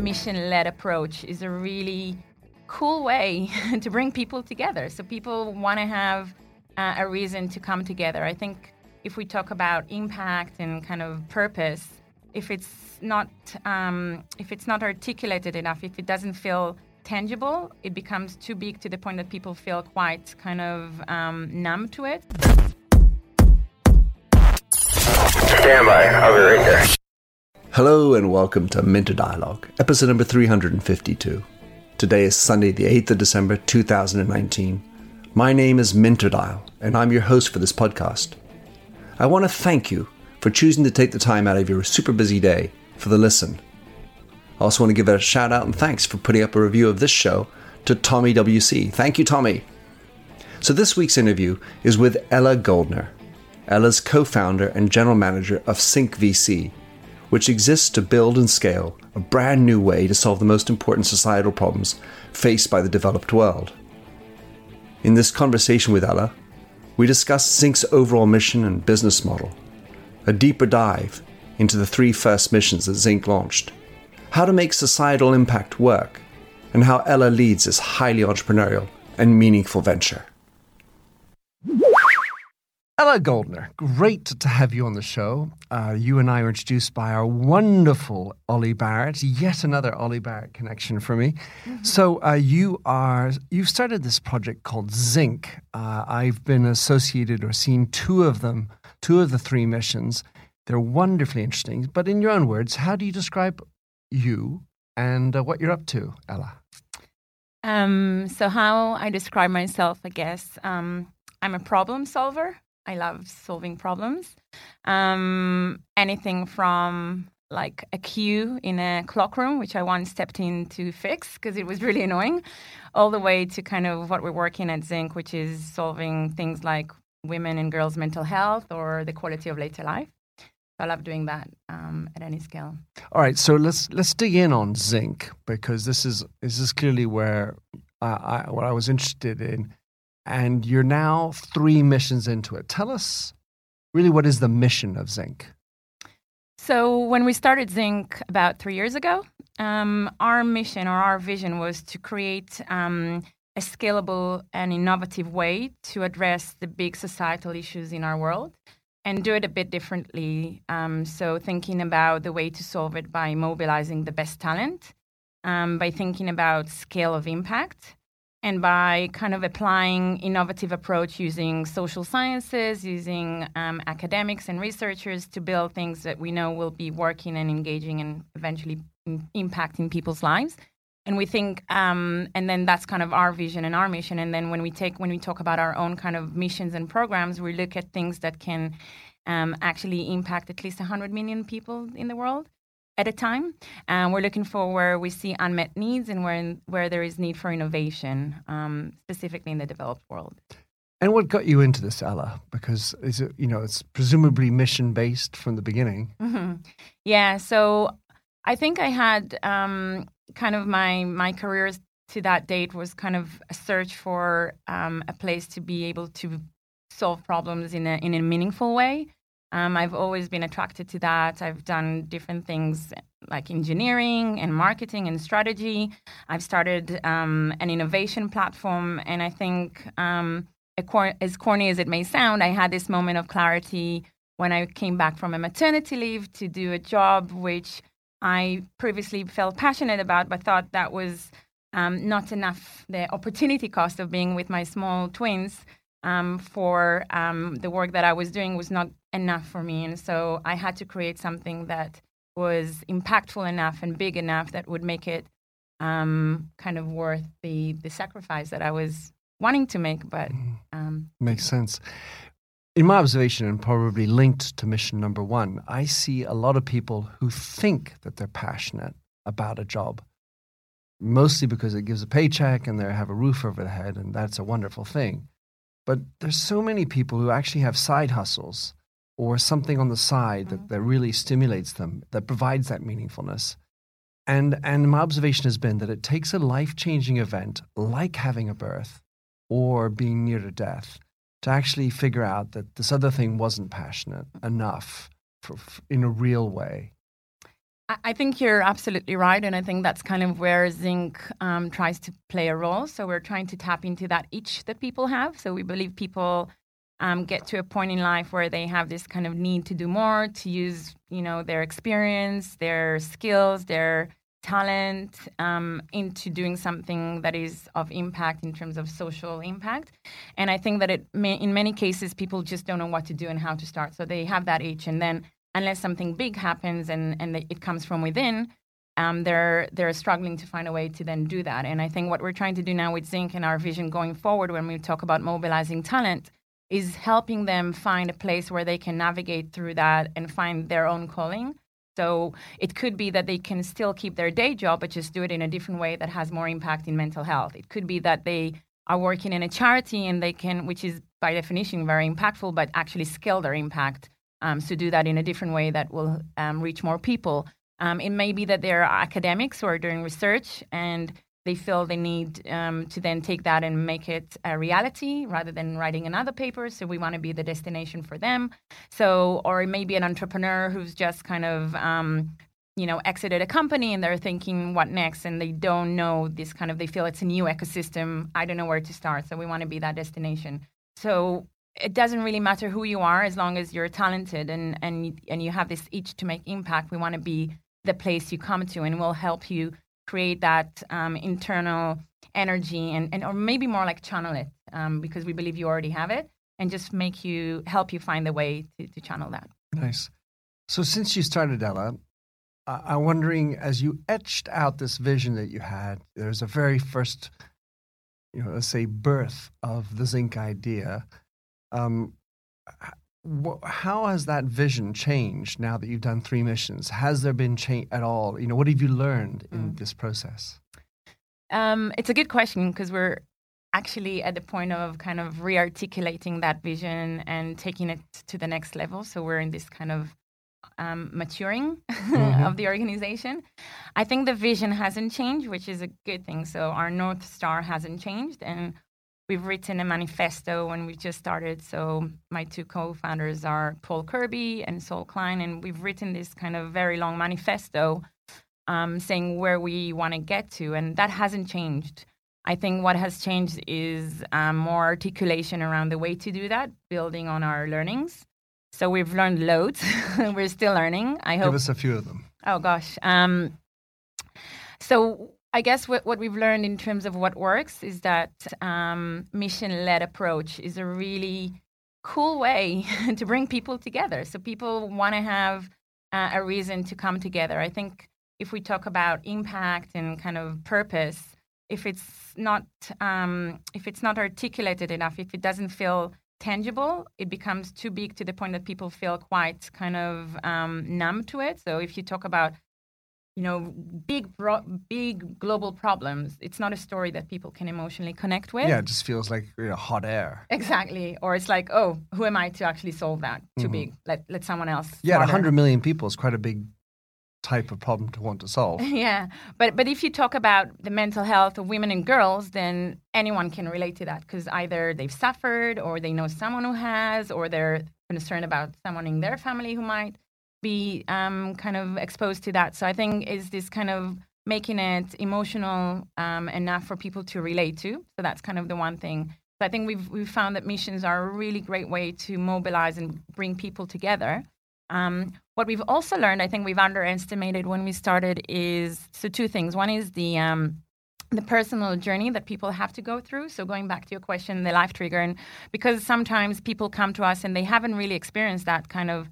Mission led approach is a really cool way to bring people together. So people want to have uh, a reason to come together. I think if we talk about impact and kind of purpose, if it's not um, if it's not articulated enough, if it doesn't feel tangible, it becomes too big to the point that people feel quite kind of um, numb to it. I'll be right there. Hello and welcome to Minter Dialogue, episode number 352. Today is Sunday, the 8th of December 2019. My name is Minter Dial, and I'm your host for this podcast. I want to thank you for choosing to take the time out of your super busy day for the listen. I also want to give a shout out and thanks for putting up a review of this show to Tommy WC. Thank you, Tommy. So, this week's interview is with Ella Goldner. Ella's co founder and general manager of Zinc VC, which exists to build and scale a brand new way to solve the most important societal problems faced by the developed world. In this conversation with Ella, we discuss Zinc's overall mission and business model, a deeper dive into the three first missions that Zinc launched, how to make societal impact work, and how Ella leads this highly entrepreneurial and meaningful venture. Ella Goldner, great to have you on the show. Uh, you and I were introduced by our wonderful Ollie Barrett, yet another Ollie Barrett connection for me. Mm-hmm. So uh, you are you've started this project called Zinc. Uh, I've been associated or seen two of them, two of the three missions. They're wonderfully interesting. But in your own words, how do you describe you and uh, what you're up to, Ella? Um, so how I describe myself, I guess, um, I'm a problem solver. I love solving problems. Um, anything from like a queue in a clock room, which I once stepped in to fix because it was really annoying, all the way to kind of what we're working at Zinc, which is solving things like women and girls' mental health or the quality of later life. I love doing that um, at any scale. All right, so let's let's dig in on Zinc because this is this is clearly where I, what I was interested in and you're now three missions into it. Tell us really what is the mission of Zinc? So, when we started Zinc about three years ago, um, our mission or our vision was to create um, a scalable and innovative way to address the big societal issues in our world and do it a bit differently. Um, so, thinking about the way to solve it by mobilizing the best talent, um, by thinking about scale of impact, and by kind of applying innovative approach using social sciences using um, academics and researchers to build things that we know will be working and engaging and eventually impacting people's lives. And we think um, and then that's kind of our vision and our mission. And then when we take when we talk about our own kind of missions and programs we look at things that can um, actually impact at least 100 million people in the world at a time. And we're looking for where we see unmet needs and where, where there is need for innovation, um, specifically in the developed world. And what got you into this, Ella? Because is it, you know, it's presumably mission based from the beginning. Mm-hmm. Yeah. So I think I had um, kind of my my career to that date was kind of a search for um, a place to be able to solve problems in a in a meaningful way. Um, I've always been attracted to that. I've done different things like engineering and marketing and strategy. I've started um, an innovation platform, and I think, um, as corny as it may sound, I had this moment of clarity when I came back from a maternity leave to do a job which I previously felt passionate about, but thought that was um, not enough the opportunity cost of being with my small twins um, for um, the work that I was doing was not enough for me. And so I had to create something that was impactful enough and big enough that would make it um, kind of worth the, the sacrifice that I was wanting to make. But mm. um, makes sense. In my observation, and probably linked to mission number one, I see a lot of people who think that they're passionate about a job, mostly because it gives a paycheck and they have a roof over their head, and that's a wonderful thing. But there's so many people who actually have side hustles or something on the side that, that really stimulates them, that provides that meaningfulness. And, and my observation has been that it takes a life changing event like having a birth or being near to death to actually figure out that this other thing wasn't passionate enough for, in a real way? I think you're absolutely right, and I think that's kind of where Zinc um, tries to play a role. So we're trying to tap into that itch that people have. So we believe people um, get to a point in life where they have this kind of need to do more, to use you know their experience, their skills, their talent um, into doing something that is of impact in terms of social impact. And I think that it may, in many cases people just don't know what to do and how to start. So they have that itch, and then unless something big happens and and it comes from within. Um, they're they're struggling to find a way to then do that, and I think what we're trying to do now with Zinc and our vision going forward, when we talk about mobilizing talent, is helping them find a place where they can navigate through that and find their own calling. So it could be that they can still keep their day job, but just do it in a different way that has more impact in mental health. It could be that they are working in a charity and they can, which is by definition very impactful, but actually scale their impact um, to do that in a different way that will um, reach more people. Um, it may be that they're academics who are doing research and they feel they need um, to then take that and make it a reality rather than writing another paper. So we want to be the destination for them. So, or maybe an entrepreneur who's just kind of, um, you know, exited a company and they're thinking, what next? And they don't know this kind of, they feel it's a new ecosystem. I don't know where to start. So we want to be that destination. So it doesn't really matter who you are as long as you're talented and, and, and you have this itch to make impact. We want to be the place you come to and we'll help you create that um, internal energy and, and or maybe more like channel it um, because we believe you already have it and just make you help you find the way to, to channel that. Nice. So since you started ella i'm wondering as you etched out this vision that you had there's a very first you know let's say birth of the zinc idea. Um, how has that vision changed now that you've done three missions? Has there been change at all? You know, what have you learned in mm. this process? Um, it's a good question because we're actually at the point of kind of re-articulating that vision and taking it to the next level. So we're in this kind of um, maturing mm-hmm. of the organization. I think the vision hasn't changed, which is a good thing. So our north star hasn't changed, and we've written a manifesto when we just started. So my two co-founders are Paul Kirby and Saul Klein, and we've written this kind of very long manifesto um, saying where we want to get to, and that hasn't changed. I think what has changed is um, more articulation around the way to do that, building on our learnings. So we've learned loads. We're still learning. I hope. Give us a few of them. Oh gosh. Um, so I guess what, what we've learned in terms of what works is that um, mission led approach is a really cool way to bring people together. So people want to have uh, a reason to come together. I think if we talk about impact and kind of purpose, if it's not um, if it's not articulated enough, if it doesn't feel tangible, it becomes too big to the point that people feel quite kind of um, numb to it. So if you talk about you know, big, big global problems. It's not a story that people can emotionally connect with. Yeah, it just feels like you know, hot air. Exactly. Or it's like, oh, who am I to actually solve that? Too mm-hmm. big. Let let someone else. Yeah, 100 million people is quite a big type of problem to want to solve. yeah, but but if you talk about the mental health of women and girls, then anyone can relate to that because either they've suffered, or they know someone who has, or they're concerned about someone in their family who might be um, kind of exposed to that. So I think is this kind of making it emotional um, enough for people to relate to. So that's kind of the one thing. So I think we've we've found that missions are a really great way to mobilize and bring people together. Um, what we've also learned, I think we've underestimated when we started, is so two things. One is the um, the personal journey that people have to go through. So going back to your question, the life trigger, and because sometimes people come to us and they haven't really experienced that kind of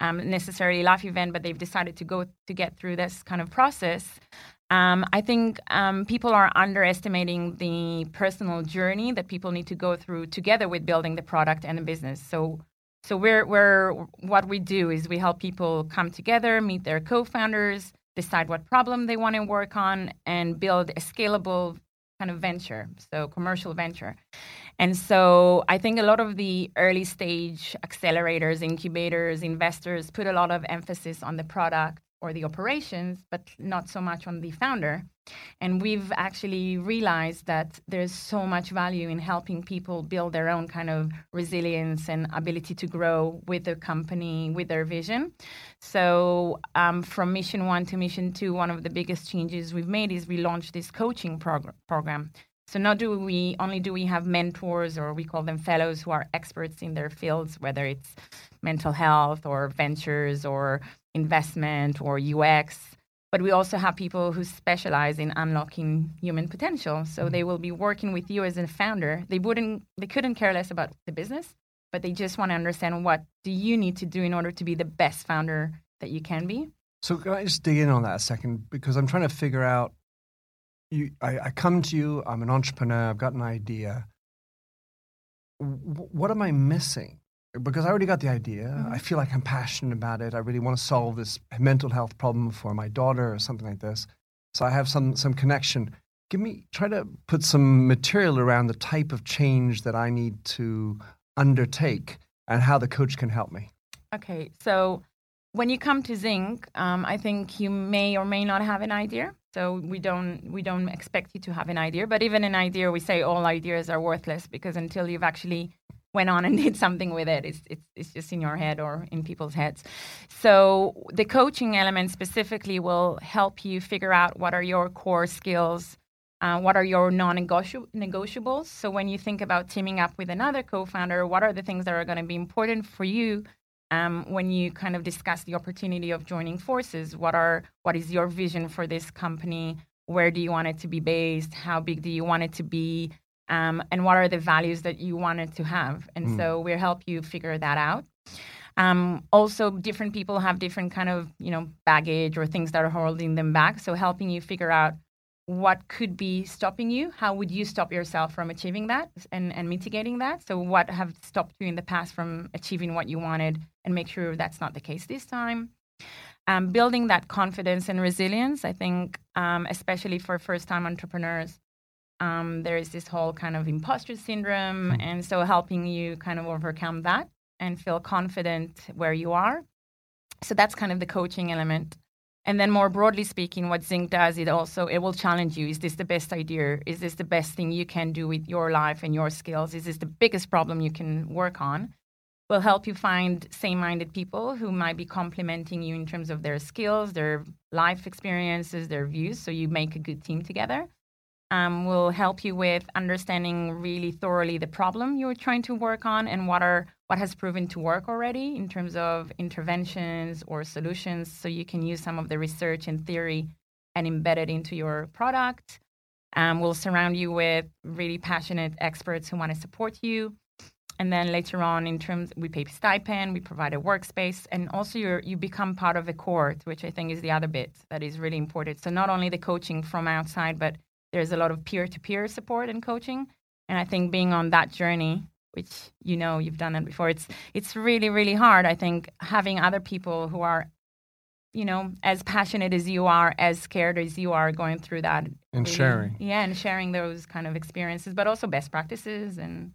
um, necessarily life event, but they've decided to go to get through this kind of process. Um, I think um, people are underestimating the personal journey that people need to go through together with building the product and the business. So, so we're, we're what we do is we help people come together, meet their co-founders, decide what problem they want to work on, and build a scalable kind of venture, so commercial venture. And so I think a lot of the early stage accelerators, incubators, investors put a lot of emphasis on the product or the operations, but not so much on the founder. And we've actually realized that there's so much value in helping people build their own kind of resilience and ability to grow with the company, with their vision. So, um, from mission one to mission two, one of the biggest changes we've made is we launched this coaching prog- program. So not do we only do we have mentors or we call them fellows who are experts in their fields, whether it's mental health or ventures or investment or UX, but we also have people who specialize in unlocking human potential. So mm-hmm. they will be working with you as a founder. They wouldn't they couldn't care less about the business, but they just want to understand what do you need to do in order to be the best founder that you can be. So can I just dig in on that a second because I'm trying to figure out you, I, I, come to you, I'm an entrepreneur, I've got an idea. W- what am I missing? Because I already got the idea. Mm-hmm. I feel like I'm passionate about it. I really want to solve this mental health problem for my daughter or something like this. So I have some, some connection. Give me, try to put some material around the type of change that I need to undertake and how the coach can help me. Okay. So when you come to Zinc, um, I think you may or may not have an idea. So we don't we don't expect you to have an idea, but even an idea, we say all ideas are worthless because until you've actually went on and did something with it, it's it's it's just in your head or in people's heads. So the coaching element specifically will help you figure out what are your core skills. Uh, what are your non-negotiables? So when you think about teaming up with another co-founder, what are the things that are going to be important for you um, when you kind of discuss the opportunity of joining forces what are what is your vision for this company where do you want it to be based how big do you want it to be um, and what are the values that you wanted to have. And mm. so we'll help you figure that out. Um, also different people have different kind of you know baggage or things that are holding them back. So helping you figure out what could be stopping you. How would you stop yourself from achieving that and, and mitigating that? So what have stopped you in the past from achieving what you wanted? And make sure that's not the case this time. Um, building that confidence and resilience i think um, especially for first time entrepreneurs um, there is this whole kind of imposter syndrome mm-hmm. and so helping you kind of overcome that and feel confident where you are so that's kind of the coaching element and then more broadly speaking, what Zinc does, it also it will challenge you. Is this the best idea? Is this the best thing you can do with your life and your skills? Is this the biggest problem you can work on? Will help you find same-minded people who might be complementing you in terms of their skills, their life experiences, their views, so you make a good team together um, will help you with understanding really thoroughly the problem you're trying to work on and what are what has proven to work already in terms of interventions or solutions so you can use some of the research and theory and embed it into your product. Um, we'll surround you with really passionate experts who want to support you. And then later on in terms we pay stipend we provide a workspace and also you you become part of a court which i think is the other bit that is really important. So not only the coaching from outside but there's a lot of peer-to-peer support and coaching, and I think being on that journey, which you know you've done it before, it's it's really really hard. I think having other people who are you know, as passionate as you are, as scared as you are going through that. And really, sharing. Yeah, and sharing those kind of experiences, but also best practices and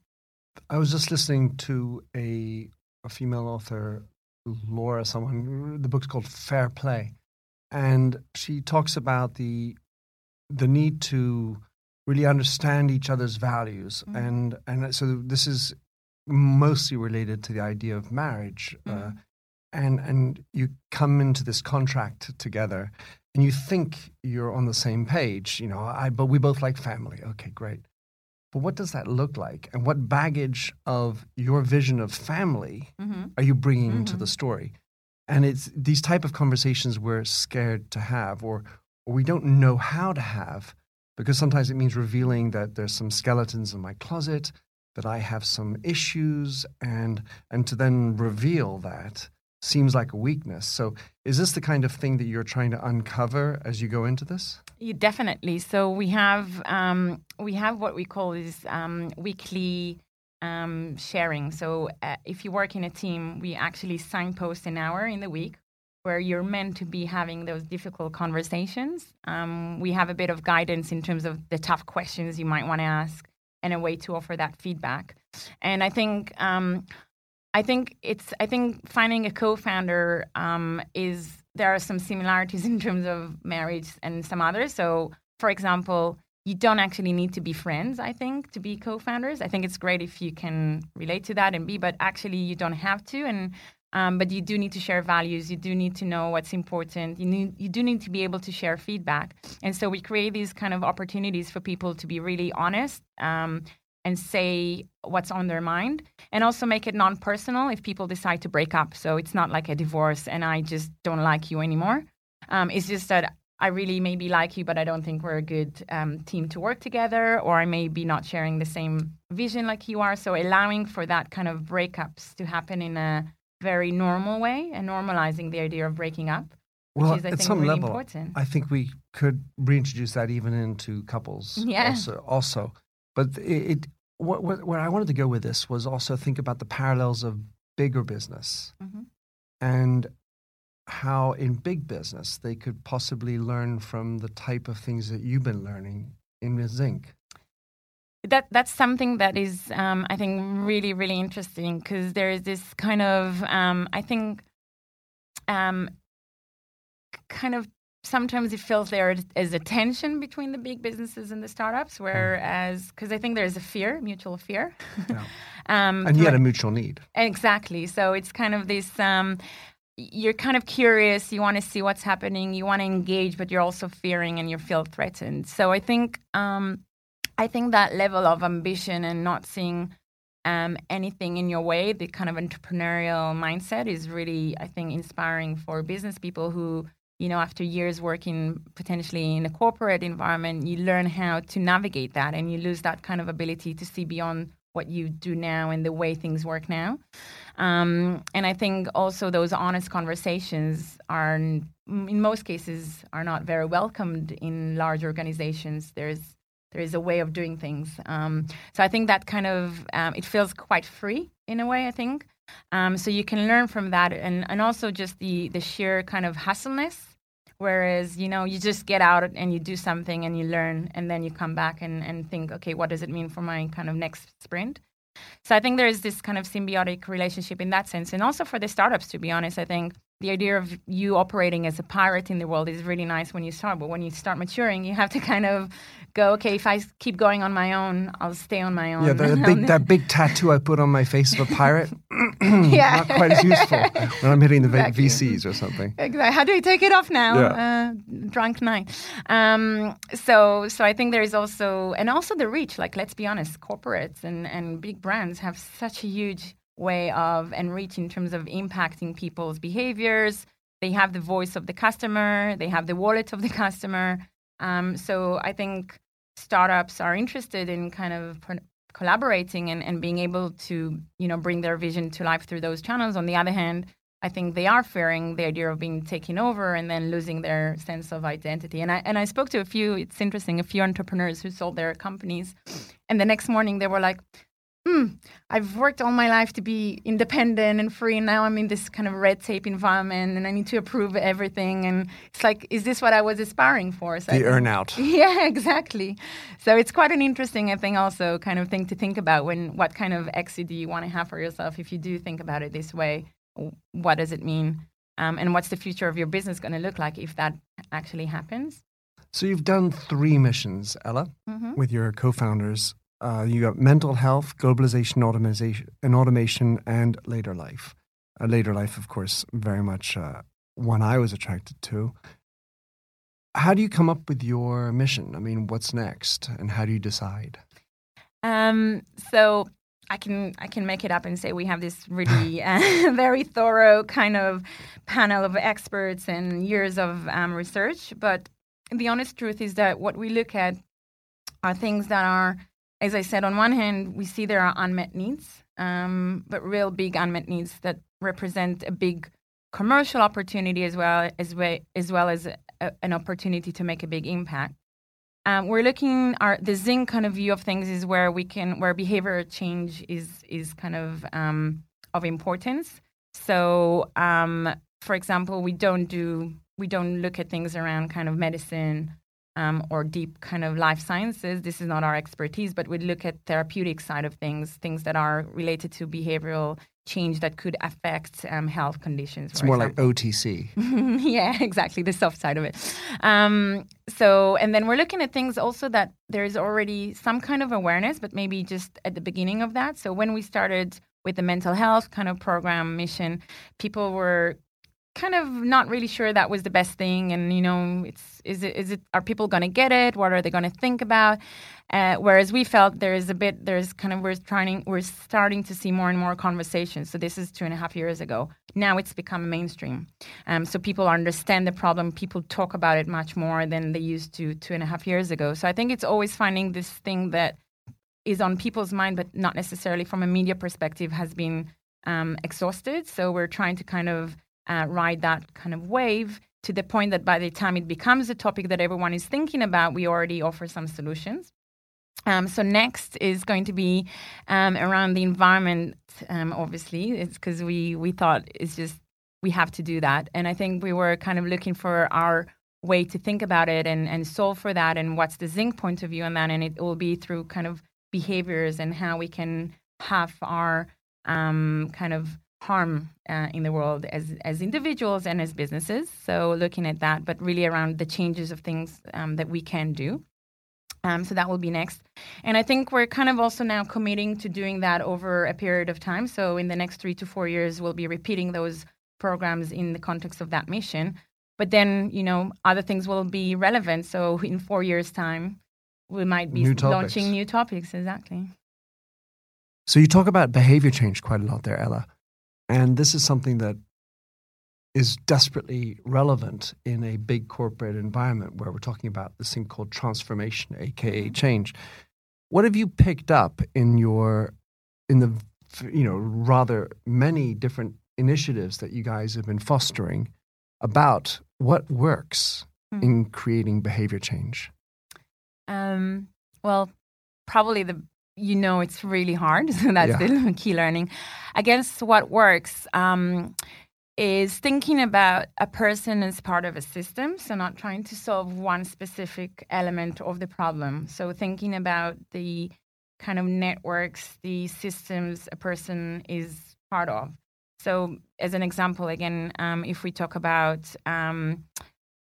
I was just listening to a a female author, Laura, someone the book's called Fair Play. And she talks about the the need to really understand each other's values mm-hmm. and and so this is mostly related to the idea of marriage uh, mm-hmm. uh, and and you come into this contract together and you think you're on the same page you know i but we both like family okay great but what does that look like and what baggage of your vision of family mm-hmm. are you bringing into the mm-hmm. story and it's these type of conversations we're scared to have or or we don't know how to have, because sometimes it means revealing that there's some skeletons in my closet, that I have some issues, and and to then reveal that seems like a weakness. So, is this the kind of thing that you're trying to uncover as you go into this? Yeah, definitely. So we have um, we have what we call is um, weekly um, sharing. So uh, if you work in a team, we actually signpost an hour in the week where you're meant to be having those difficult conversations. Um, we have a bit of guidance in terms of the tough questions you might want to ask and a way to offer that feedback. And I think um, I think it's I think finding a co-founder um, is there are some similarities in terms of marriage and some others. So, for example, you don't actually need to be friends, I think, to be co-founders. I think it's great if you can relate to that and be, but actually you don't have to. And um, but you do need to share values. You do need to know what's important. You need you do need to be able to share feedback. And so we create these kind of opportunities for people to be really honest um, and say what's on their mind, and also make it non-personal if people decide to break up. So it's not like a divorce, and I just don't like you anymore. Um, it's just that I really maybe like you, but I don't think we're a good um, team to work together, or I may be not sharing the same vision like you are. So allowing for that kind of breakups to happen in a very normal way and normalizing the idea of breaking up, well, which is I at think some really level, important. I think we could reintroduce that even into couples. Yeah. Also, also. but it, it what, what where I wanted to go with this was also think about the parallels of bigger business Mhm. and how in big business they could possibly learn from the type of things that you've been learning in Zinc. That that's something that is um, I think really really interesting because there is this kind of um, I think um, kind of sometimes it feels there is a tension between the big businesses and the startups whereas because I think there's a fear mutual fear Yeah. um, And yet a mutual need. Exactly. So it's kind of this um, you're kind of curious, you want to see what's happening, you want to engage, but you're also fearing and you feel threatened. So I think um, I think that level of ambition and not seeing um, anything in your way, the kind of entrepreneurial mindset is really, I think, inspiring for business people who, you know, after years working potentially in a corporate environment, you learn how to navigate that and you lose that kind of ability to see beyond what you do now and the way things work now. Um, and I think also those honest conversations are, in most cases, are not very welcomed in large organizations. There's there is a way of doing things. Um, so I think that kind of um, it feels quite free in a way. I think um, so you can learn from that, and and also just the the sheer kind of hustleness. Whereas you know you just get out and you do something and you learn, and then you come back and and think, okay, what does it mean for my kind of next sprint? So I think there is this kind of symbiotic relationship in that sense, and also for the startups. To be honest, I think the idea of you operating as a pirate in the world is really nice when you start, but when you start maturing, you have to kind of go, okay, if I keep going on my own, I'll stay on my own. Yeah, the, big that big tattoo I put on my face of a pirate, Yeah. not quite as useful when I'm hitting the Exactly. VCs or something. Exactly. How do we take it off now? Uh, drunk night. Um, so, so I think there is also, and also the reach. Like, let's be honest, corporates and and big brands have such a huge way of and reach in terms of impacting people's behaviors. They have the voice of the customer. They have the wallet of the customer. Um, so I think startups are interested in kind of collaborating and, and being able to you know bring their vision to life through those channels. On the other hand, I think they are fearing the idea of being taken over and then losing their sense of identity. And I and I spoke to a few. It's interesting. A few entrepreneurs who sold their companies, and the next morning they were like, "Hmm, I've worked all my life to be independent and free, and now I'm in this kind of red tape environment, and I need to approve everything. And it's like, is this what I was aspiring for?" So The think- earn out. yeah, exactly. So it's quite an interesting, I think, also kind of thing to think about when what kind of exit do you want to have for yourself if you do think about it this way. What does it mean? Um, and what's the future of your business going to look like if that actually happens? So you've done three missions, Ella, hmm with your co-founders. Uh, you got mental health, globalization, automation, and automation, and later life. Uh, later life, of course, very much uh, one I was attracted to. How do you come up with your mission? I mean, what's next, and how do you decide? Um, so I can I can make it up and say we have this really uh, very thorough kind of panel of experts and years of um, research. But the honest truth is that what we look at are things that are, as I said, on one hand we see there are unmet needs, um, but real big unmet needs that represent a big commercial opportunity as well as well as well as a, an opportunity to make a big impact. Um, we're looking our the Zinc kind of view of things is where we can where behavior change is is kind of um, of importance. So, um, for example, we don't do we don't look at things around kind of medicine um, or deep kind of life sciences. This is not our expertise, but we look at therapeutic side of things, things that are related to behavioral change that could affect um, health conditions. It's more like. OTC. yeah, exactly, the soft side of it. Um, so, and then we're looking at things also that there's already some kind of awareness, but maybe just at the beginning of that. So, when we started with the mental health kind of program mission, people were kind of not really sure that was the best thing. And you know it's is it is it are people going to get it? What are they going to think about? Uh, whereas we felt there is a bit there's kind of we're trying we're starting to see more and more conversations. So this is two and a half years ago. Now it's become mainstream. Um, so people understand the problem. People talk about it much more than they used to two and a half years ago. So i think it's always finding this thing that is on people's mind but not necessarily from a media perspective has been um, exhausted. So we're trying to kind of uh, ride that kind of wave to the point that by the time it becomes a topic that everyone is thinking about, we already offer some solutions. Um, so next is going to be um, around the environment. Um, obviously, it's because we we thought it's just we have to do that, and I think we were kind of looking for our way to think about it and and solve for that, and what's the zinc point of view on that, and it will be through kind of behaviors and how we can have our um, kind of harm uh, in the world as as individuals and as businesses. So looking at that, but really around the changes of things um, that we can do. Um, so that will be next, and I think we're kind of also now committing to doing that over a period of time. So in the next three to four years, we'll be repeating those programs in the context of that mission. But then you know other things will be relevant. So in four years' time, we might be New launching new topics. Exactly. So you talk about behavior change quite a lot there, Ella. And this is something that is desperately relevant in a big corporate environment where we're talking about this thing called transformation, aka change. What have you picked up in your in the you know rather many different initiatives that you guys have been fostering about what works Hmm. in creating behavior change? Um, well, probably the you know it's really hard, so that's Yeah. the key learning. I guess what works um, is thinking about a person as part of a system, so not trying to solve one specific element of the problem. So thinking about the kind of networks, the systems a person is part of. So, as an example, again, um, if we talk about um,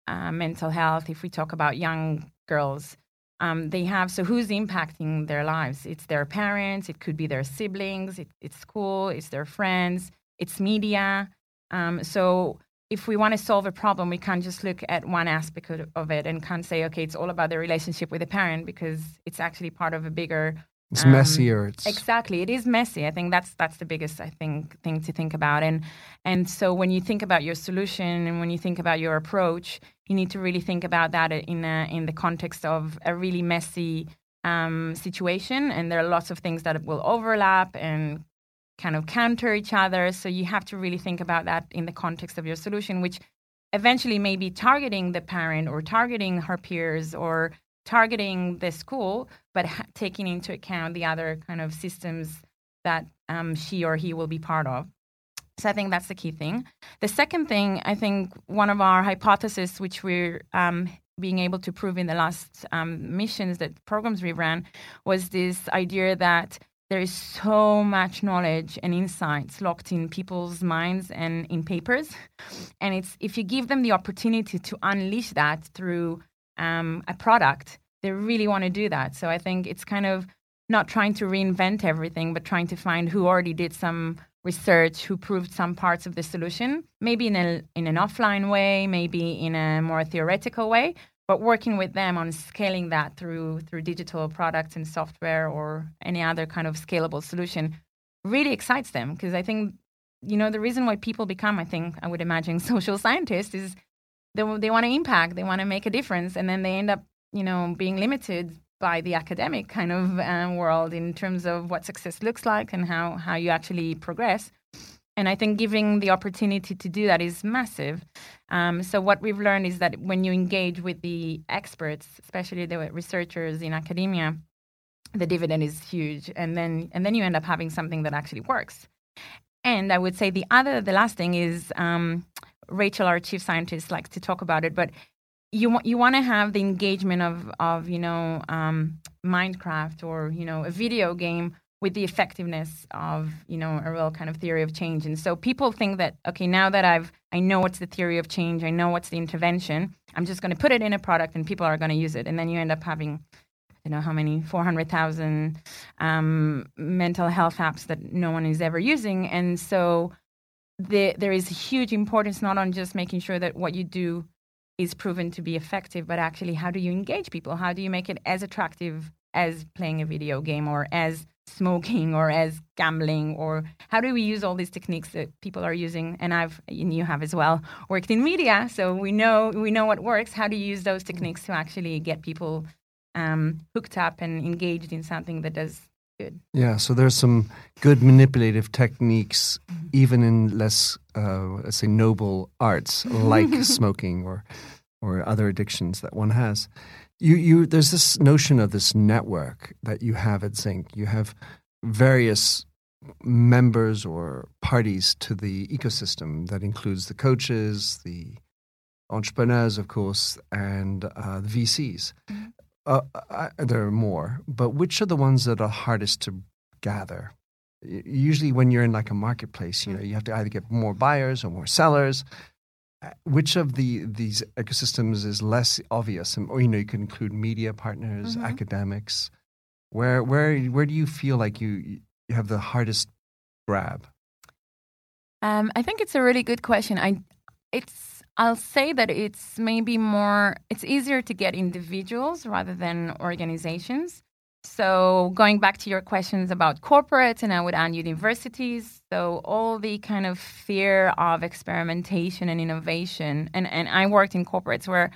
uh, mental health, if we talk about young girls, um, they have so who's impacting their lives? It's their parents, it could be their siblings, it, it's school, it's their friends, it's media. Um, so if we want to solve a problem, we can't just look at one aspect of- it and can't say, okay, it's all about the relationship with the parent because it's actually part of a bigger It's Um, messier. It's Exactly, it is messy. I think that's that's the biggest I think thing to think about. And and so when you think about your solution and when you think about your approach, you need to really think about that in a, in the context of a really messy um, situation. And there are lots of things that will overlap and kind of counter each other. So you have to really think about that in the context of your solution, which eventually may be targeting the parent or targeting her peers or targeting the school, but ha- taking into account the other kind of systems that um, she or he will be part of. So I think that's the key thing. The second thing, I think one of our hypotheses, which we're um, being able to prove in the last um, missions that programs we ran, was this idea that there is so much knowledge and insights locked in people's minds and in papers, and it's if you give them the opportunity to unleash that through um, a product, they really want to do that. So I think it's kind of not trying to reinvent everything, but trying to find who already did some research, who proved some parts of the solution, maybe in a in an offline way, maybe in a more theoretical way, but working with them on scaling that through through digital products and software or any other kind of scalable solution really excites them because I think you know the reason why people become, I think, I would imagine, social scientists is they they want to impact, they want to make a difference, and then they end up you know being limited by the academic kind of um, world in terms of what success looks like and how how you actually progress. And I think giving the opportunity to do that is massive. Um, so what we've learned is that when you engage with the experts, especially the researchers in academia, the dividend is huge, and then and then you end up having something that actually works. And I would say the other, the last thing is um, Rachel, our chief scientist, likes to talk about it, but you want you want to have the engagement of of you know um, Minecraft or you know a video game with the effectiveness of you know a real kind of theory of change. And so people think that okay, now that I've I know what's the theory of change, I know what's the intervention, I'm just going to put it in a product and people are going to use it, and then you end up having you know how many 400,000 um, mental health apps that no one is ever using, and so the, there is huge importance not on just making sure that what you do is proven to be effective, but actually how do you engage people? How do you make it as attractive as playing a video game or as smoking or as gambling? Or how do we use all these techniques that people are using? And I've and you have as well worked in media so we know we know what works. How do you use those techniques to actually get people um, hooked up and engaged in something that does good yeah so there's some good manipulative techniques mm-hmm. even in less uh, let's say noble arts like smoking or or other addictions that one has you you there's this notion of this network that you have at Zinc. You have various members or parties to the ecosystem that includes the coaches, the entrepreneurs, of course, and uh, the VCs. Mm-hmm. Uh, I, there are more, but which are the ones that are hardest to gather? Usually, when you're in like a marketplace, you know, you have to either get more buyers or more sellers which of the these ecosystems is less obvious? Or you know, you could include media partners, mm-hmm. academics. Where where where do you feel like you you have the hardest grab? Um, I think it's a really good question. I it's I'll say that it's maybe more it's easier to get individuals rather than organizations. So going back to your questions about corporates, and I would add universities. So all the kind of fear of experimentation and innovation, and and I worked in corporates where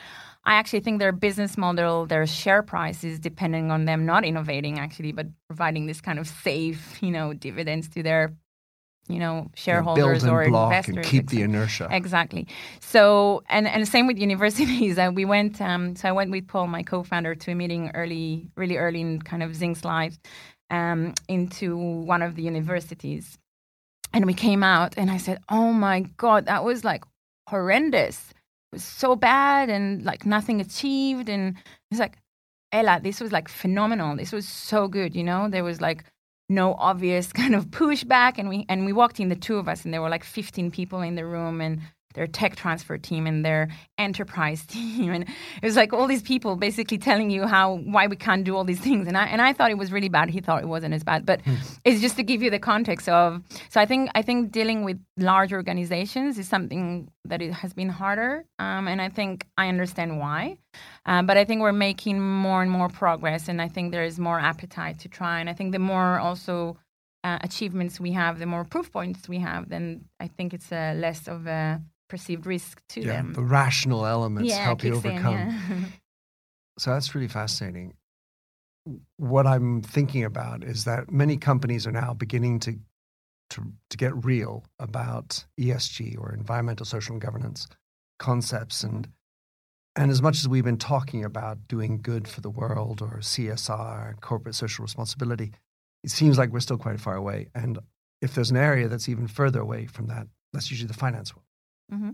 I actually think their business model, their share price is depending on them not innovating actually, but providing this kind of safe, you know, dividends to their you know shareholders yeah, or investors and keep the inertia. Exactly. So and and same with universities. Uh, we went um, so i went with paul my co-founder to a meeting early really early in kind of zinc's life um, into one of the universities. And we came out and i said oh my god that was like horrendous. It was so bad and like nothing achieved. And it's like ella this was like phenomenal. This was so good you know? There was like no obvious kind of pushback and we and we walked in the two of us and there were like 15 people in the room and their tech transfer team and their enterprise team. And it was like all these people basically telling you how why we can't do all these things. And I and I thought it was really bad. He thought it wasn't as bad. But hmm. it's just to give you the context of so I think I think dealing with large organizations is something that it has been harder. Um, and I think I understand why. Um, but I think we're making more and more progress. And I think there is more appetite to try. And I think the more also uh, achievements we have, the more proof points we have, then I think it's uh, less of a perceived risk to yeah, them. The rational elements yeah, help you overcome. In, yeah. so that's really fascinating. What I'm thinking about is that many companies are now beginning to to, to get real about ESG or environmental, social, and governance concepts and and as much as we've been talking about doing good for the world or CSR, corporate social responsibility, it seems like we're still quite far away. And if there's an area that's even further away from that, that's usually the finance world. Mm-hmm.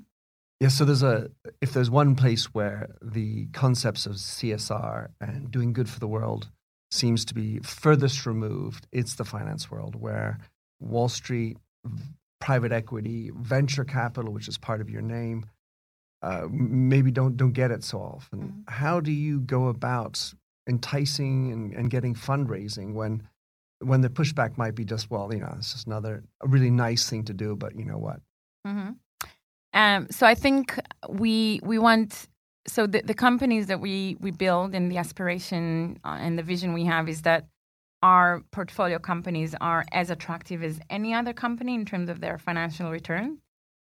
Yeah, so there's a if there's one place where the concepts of CSR and doing good for the world seems to be furthest removed, it's the finance world where Wall Street, private equity, venture capital, which is part of your name, uh, maybe don't don't get it so often. Mm-hmm. How do you go about enticing and, and getting fundraising when when the pushback might be just well, you know, it's just another a really nice thing to do, but you know what? Mm-hmm. Um, so I think we we want so the, the companies that we we build and the aspiration uh, and the vision we have is that our portfolio companies are as attractive as any other company in terms of their financial return,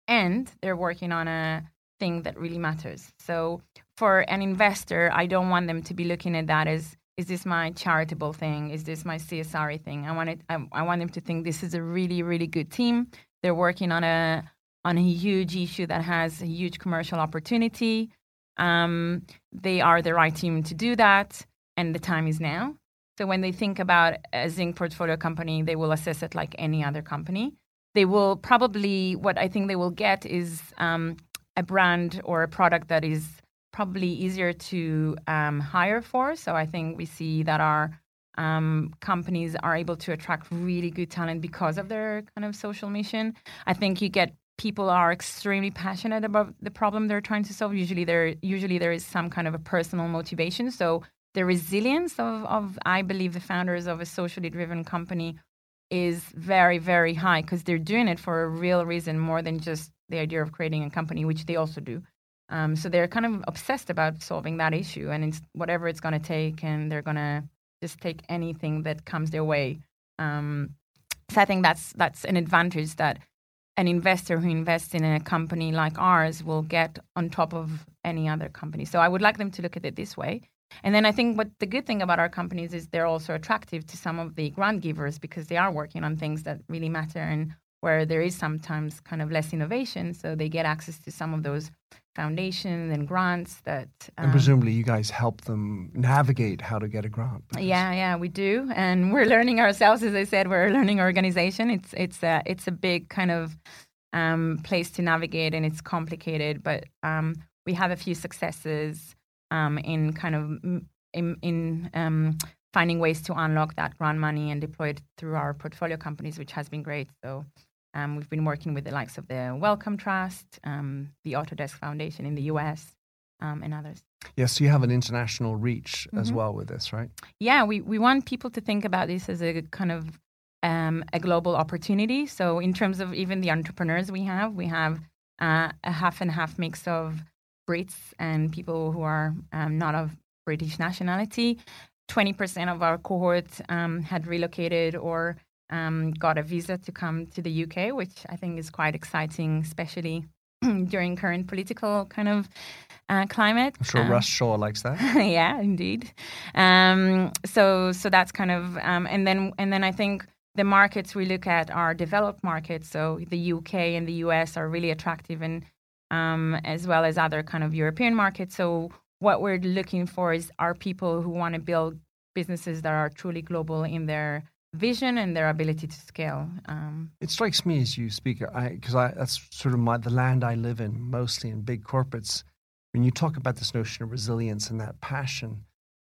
and they're working on a thing that really matters. So for an investor, I don't want them to be looking at that as is this my charitable thing? Is this my CSR thing? I want it. I, I want them to think this is a really really good team. They're working on a on a huge issue that has a huge commercial opportunity. Um, they are the right team to do that, and the time is now. So when they think about a Zinc portfolio company, they will assess it like any other company. They will probably what I think they will get is um, a brand or a product that is probably easier to um, hire for. So I think we see that our um, companies are able to attract really good talent because of their kind of social mission. I think you get people are extremely passionate about the problem they're trying to solve. Usually there usually there is some kind of a personal motivation. So the resilience of, of I believe the founders of a socially driven company is very, very high because they're doing it for a real reason more than just the idea of creating a company, which they also do. Um, so they're kind of obsessed about solving that issue and it's whatever it's going to take, and they're going to just take anything that comes their way. Um, so I think that's that's an advantage that an investor who invests in a company like ours will get on top of any other company. So I would like them to look at it this way. And then I think what the good thing about our companies is they're also attractive to some of the grant givers because they are working on things that really matter and where there is sometimes kind of less innovation. So they get access to some of those foundations and grants that. Um, and presumably, you guys help them navigate how to get a grant. Yeah, yeah, we do, and we're learning ourselves. As I said, we're a learning organization. It's it's a it's a big kind of um, place to navigate, and it's complicated. But um, we have a few successes um, in kind of in, in um, finding ways to unlock that grant money and deploy it through our portfolio companies, which has been great. So um, we've been working with the likes of the Wellcome Trust, um, the Autodesk Foundation in the US, um, and others. Yes, so you have an international reach mm-hmm. as well with this, right? Yeah, we, we want people to think about this as a kind of um, a global opportunity. So, in terms of even the entrepreneurs we have, we have uh, a half and half mix of Brits and people who are um, not of British nationality. 20% of our cohort um, had relocated or um, got a visa to come to the UK, which I think is quite exciting, especially during current political kind of uh, climate. I'm sure um, Russ Shaw likes that. yeah, indeed. Um, so so that's kind of um, and then and then I think the markets we look at are developed markets. So the UK and the US are really attractive, and um, as well as other kind of European markets. So what we're looking for is are people who want to build businesses that are truly global in their vision and their ability to scale. Um, it strikes me as you speak, because that's sort of my, the land I live in, mostly in big corporates. When you talk about this notion of resilience and that passion,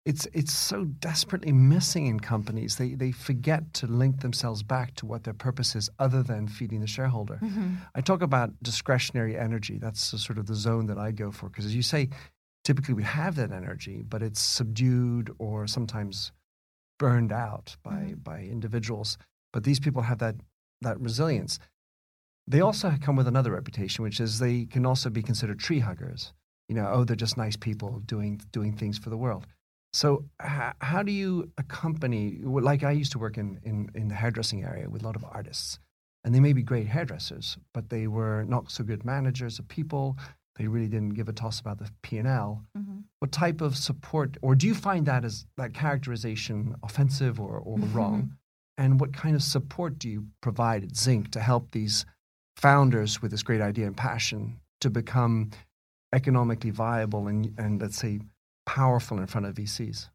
it's it's so desperately missing in companies. They they forget to link themselves back to what their purpose is, other than feeding the shareholder. Mm-hmm. I talk about discretionary energy. That's sort of the zone that I go for, because as you say, typically we have that energy, but it's subdued or sometimes burned out by mm-hmm. by individuals. But these people have that that resilience. They also come with another reputation, which is they can also be considered tree huggers. You know, oh, they're just nice people doing doing things for the world. So, h- how do you accompany? Like I used to work in, in in the hairdressing area with a lot of artists, and they may be great hairdressers, but they were not so good managers of people. They really didn't give a toss about the P and L. Mm-hmm. What type of support, or do you find that as that characterization offensive or, or mm-hmm. wrong? And what kind of support do you provide at Zinc to help these founders with this great idea and passion to become economically viable and, and let's say powerful in front of VCs?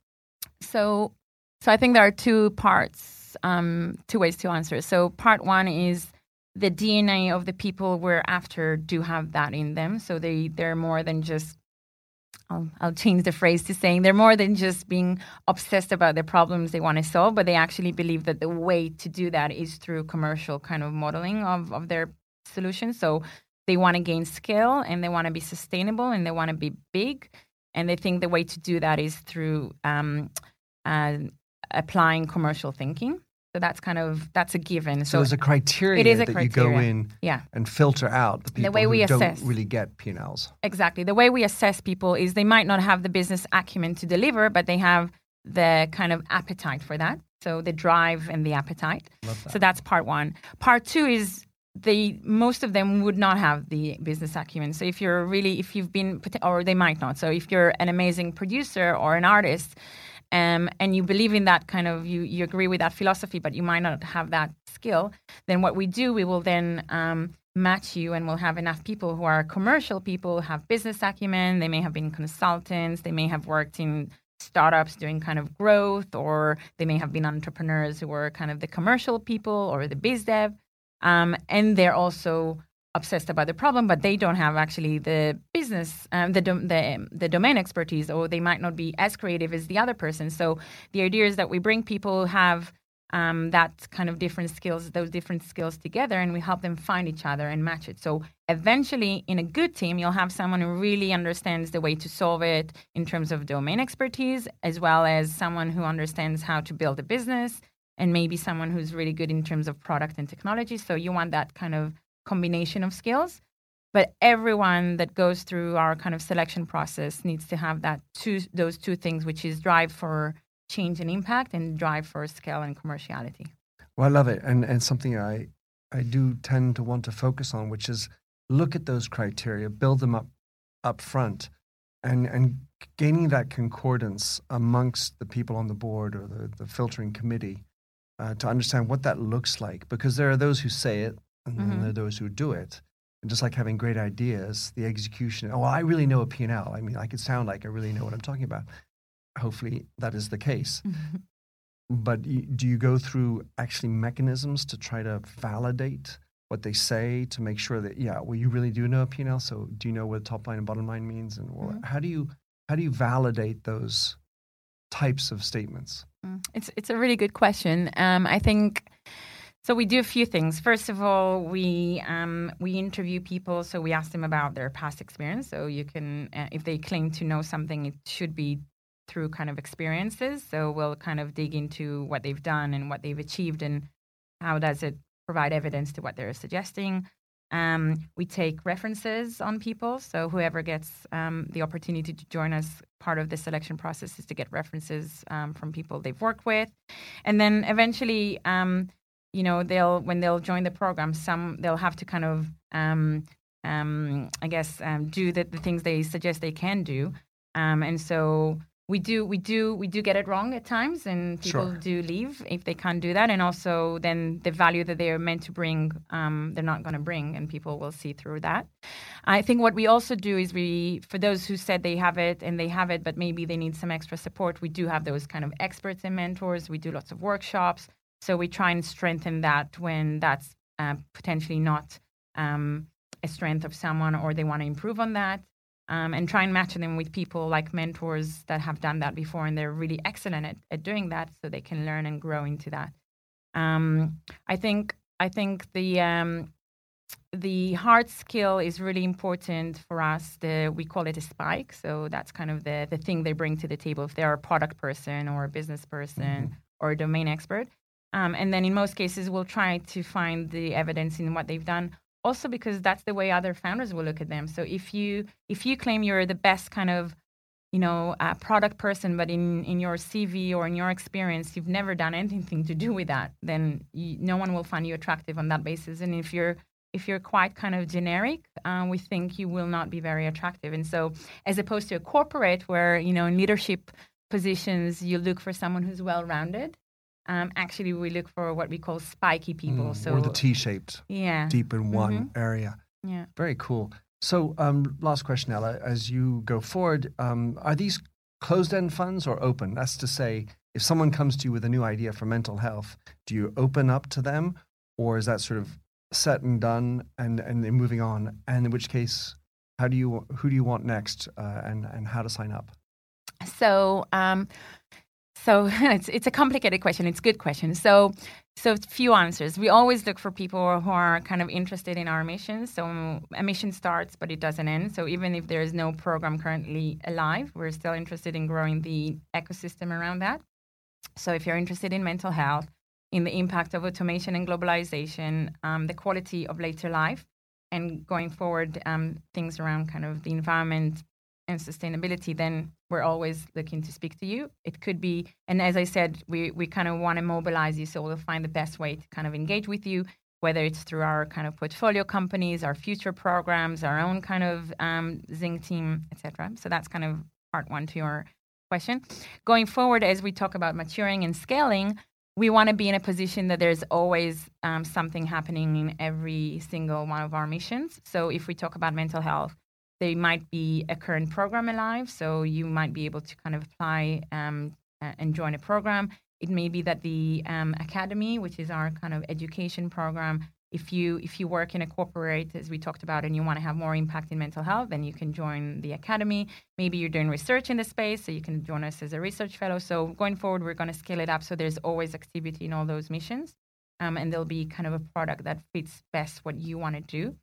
So, so I think there are two parts, um, two ways to answer. So, part one is the DNA of the people we're after do have that in them. So they they're more than just I'll, I'll change the phrase to saying they're more than just being obsessed about the problems they want to solve, but they actually believe that the way to do that is through commercial kind of modeling of, of their solutions. So they want to gain scale and they want to be sustainable and they want to be big. And they think the way to do that is through um, uh, applying commercial thinking. So that's kind of that's a given. So, so there's a criteria it is a that criteria. you go in yeah. and filter out the people the way we who assess, don't really get P&Ls. Exactly. The way we assess people is they might not have the business acumen to deliver, but they have the kind of appetite for that. So the drive and the appetite. That. So that's part one. Part two is they most of them would not have the business acumen. So if you're really if you've been or they might not. So if you're an amazing producer or an artist um, and you believe in that kind of you you agree with that philosophy, but you might not have that skill, then what we do, we will then um, match you, and we'll have enough people who are commercial people, have business acumen. They may have been consultants. They may have worked in startups doing kind of growth, or they may have been entrepreneurs who were kind of the commercial people or the biz dev. Um, and they're also obsessed about the problem, but they don't have actually the business, um, the, dom- the the domain expertise, or they might not be as creative as the other person. So the idea is that we bring people who have um, that kind of different skills, those different skills together, and we help them find each other and match it. So eventually, in a good team, you'll have someone who really understands the way to solve it in terms of domain expertise, as well as someone who understands how to build a business, and maybe someone who's really good in terms of product and technology. So you want that kind of combination of skills. But everyone that goes through our kind of selection process needs to have that two, those two things, which is drive for change and impact and drive for scale and commerciality. Well, I love it, and and something I I do tend to want to focus on, which is look at those criteria, build them up up front, and and gaining that concordance amongst the people on the board or the, the filtering committee uh, to understand what that looks like, because there are those who say it, and then Mhm. there are those who do it. And just like having great ideas, the execution. Oh, I really know a P&L. I mean, I could sound like I really know what I'm talking about. Hopefully, that is the case. but do you go through actually mechanisms to try to validate what they say to make sure that yeah well you really do know a p&l so do you know what top line and bottom line means and well, Mhm. how do you how do you validate those types of statements Mm, It's it's a really good question. Um, I think so. We do a few things. First of all, we um, we interview people, so we ask them about their past experience. So you can, uh, if they claim to know something, it should be through kind of experiences. So we'll kind of dig into what they've done and what they've achieved, and how does it provide evidence to what they're suggesting. Um, we take references on people. So whoever gets um, the opportunity to join us, part of the selection process is to get references um, from people they've worked with, and then eventually, um, you know, they'll when they'll join the program, some they'll have to kind of, um, um, I guess, um, do the, the things they suggest they can do, um, and so we do we do we do get it wrong at times and people Sure. do leave if they can't do that. And also then the value that they're meant to bring um, they're not going to bring and people will see through that. I think what we also do is we for those who said they have it and they have it but maybe they need some extra support we do have those kind of experts and mentors. We do lots of workshops so we try and strengthen that when that's uh, potentially not um, a strength of someone or they want to improve on that um, and try and match them with people like mentors that have done that before and they're really excellent at, at doing that so they can learn and grow into that. Um, i think i think the um, the hard skill is really important for us. The we call it a spike. So that's kind of the the thing they bring to the table if they're a product person or a business person or a domain expert um, and then in most cases we'll try to find the evidence in what they've done. Also because that's the way other founders will look at them. So if you if you claim you're the best kind of you know uh, product person but in in your cv or in your experience you've never done anything to do with that then you, no one will find you attractive on that basis. And if you're if you're quite kind of generic uh, we think you will not be very attractive. And so as opposed to a corporate where you know in leadership positions you look for someone who's well rounded um, actually we look for what we call spiky people Mm, so or the t-shaped yeah. deep in one area. Yeah. Very cool. So um, last question ella as you go forward um, are these closed-end funds or open? That's to say if someone comes to you with a new idea for mental health do you open up to them or is that sort of set and done and and then moving on? And in which case how do you who do you want next uh, and and how to sign up? So, um, so it's it's a complicated question. It's a good question. So, so few answers. We always look for people who are kind of interested in our mission. So, a mission starts, but it doesn't end. So, even if there is no program currently alive, we're still interested in growing the ecosystem around that. So, if you're interested in mental health, in the impact of automation and globalization, um, the quality of later life, and going forward, um, things around kind of the environment and sustainability, then we're always looking to speak to you. It could be, and as I said, we, we kind of want to mobilize you, so we'll find the best way to kind of engage with you, whether it's through our kind of portfolio companies, our future programs, our own kind of um, Zinc team, etc. So that's kind of part one to your question. Going forward, as we talk about maturing and scaling, we want to be in a position that there's always um, something happening in every single one of our missions. So if we talk about mental health, there might be a current program alive, so you might be able to kind of apply um, and join a program. It may be that the um, academy, which is our kind of education program, if you if you work in a corporate, as we talked about, and you want to have more impact in mental health, then you can join the academy. Maybe you're doing research in the space, so you can join us as a research fellow. So going forward, we're going to scale it up. So there's always activity in all those missions, um, and there'll be kind of a product that fits best what you want to do.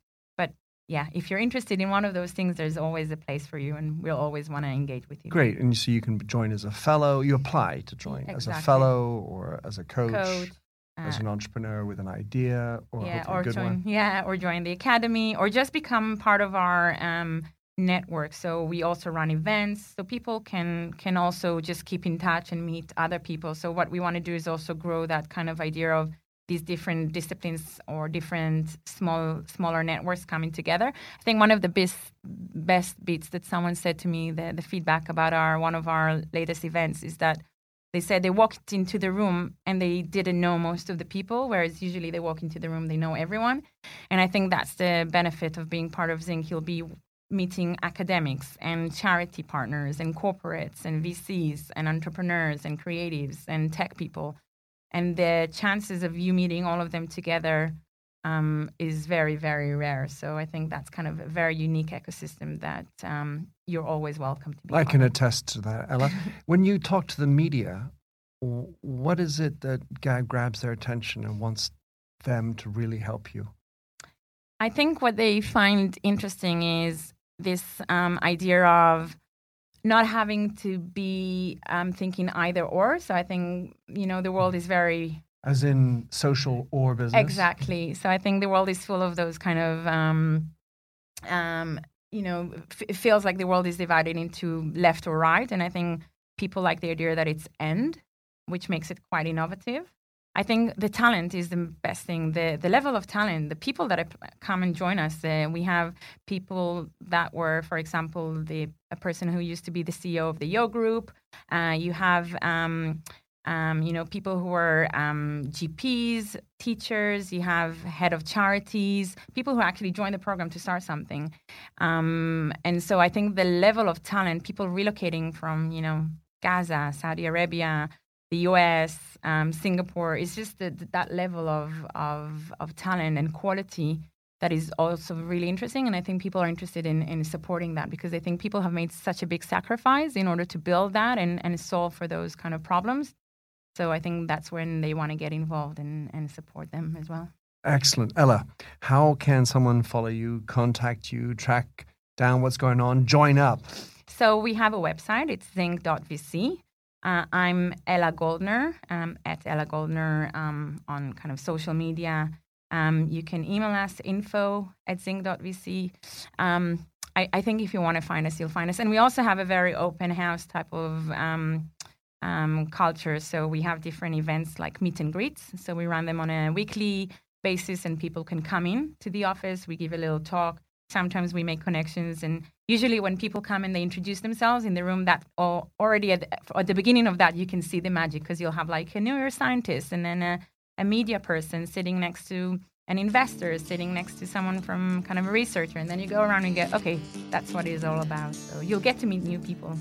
Yeah, if you're interested in one of those things, there's always a place for you, and we'll always want to engage with you. Great, and so you can join as a fellow. You apply to join as a fellow or as a coach, Coach, as uh, an entrepreneur with an idea or yeah, or a good join one. yeah, or join the academy, or just become part of our um, network. So we also run events, so people can can also just keep in touch and meet other people. So what we want to do is also grow that kind of idea of these different disciplines or different small smaller networks coming together. I think one of the best best bits that someone said to me, the, the feedback about our one of our latest events is that they said they walked into the room and they didn't know most of the people, whereas usually they walk into the room, they know everyone. And I think that's the benefit of being part of Zinc. You'll be meeting academics and charity partners and corporates and VCs and entrepreneurs and creatives and tech people. And the chances of you meeting all of them together um, is very, very rare. So I think that's kind of a very unique ecosystem that um, you're always welcome to be. I can of. attest to that, Ella. when you talk to the media, what is it that grabs their attention and wants them to really help you? I think what they find interesting is this um, idea of not having to be um, thinking either or. So I think you know the world is very As in social or business? exactly. So I think the world is full of those kind of um, um, you know f- it feels like the world is divided into left or right, and I think people like the idea that it's end, which makes it quite innovative. I think the talent is the best thing. The the level of talent, the people that come and join us. Uh, we have people that were, for example, the a person who used to be the CEO of the Yo Group. Uh, you have. Um, um, you know, people who are um, GPs, teachers, you have head of charities, people who actually join the program to start something. Um, and so I think the level of talent, people relocating from, you know, Gaza, Saudi Arabia, the US, um, Singapore, is just the, that level of, of, of talent and quality that is also really interesting. And I think people are interested in, in supporting that because I think people have made such a big sacrifice in order to build that and, and solve for those kind of problems. So I think that's when they want to get involved and, and support them as well. Excellent. Ella, how can someone follow you, contact you, track down what's going on, join up? So we have a website. It's zinc.vc. Uh, I'm Ella Goldner um, at Ella Goldner um, on kind of social media. Um, you can email us info at zinc.vc. Um, I, I think if you want to find us, you'll find us. And we also have a very open house type of um, um, culture. So we have different events like meet and greets. So we run them on a weekly basis, and people can come in to the office. We give a little talk. Sometimes we make connections, and usually when people come and they introduce themselves in the room, that al- already at the, at the beginning of that, you can see the magic because you'll have like a neuroscientist and then a, a media person sitting next to an investor, sitting next to someone from kind of a researcher, and then you go around and get, okay, that's what it's all about. So you'll get to meet new people.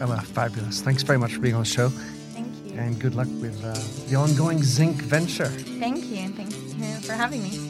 Ella, fabulous. Thanks very much for being on the show Thank you. and good luck with uh, the ongoing Zinc venture. Thank you, and thanks for having me.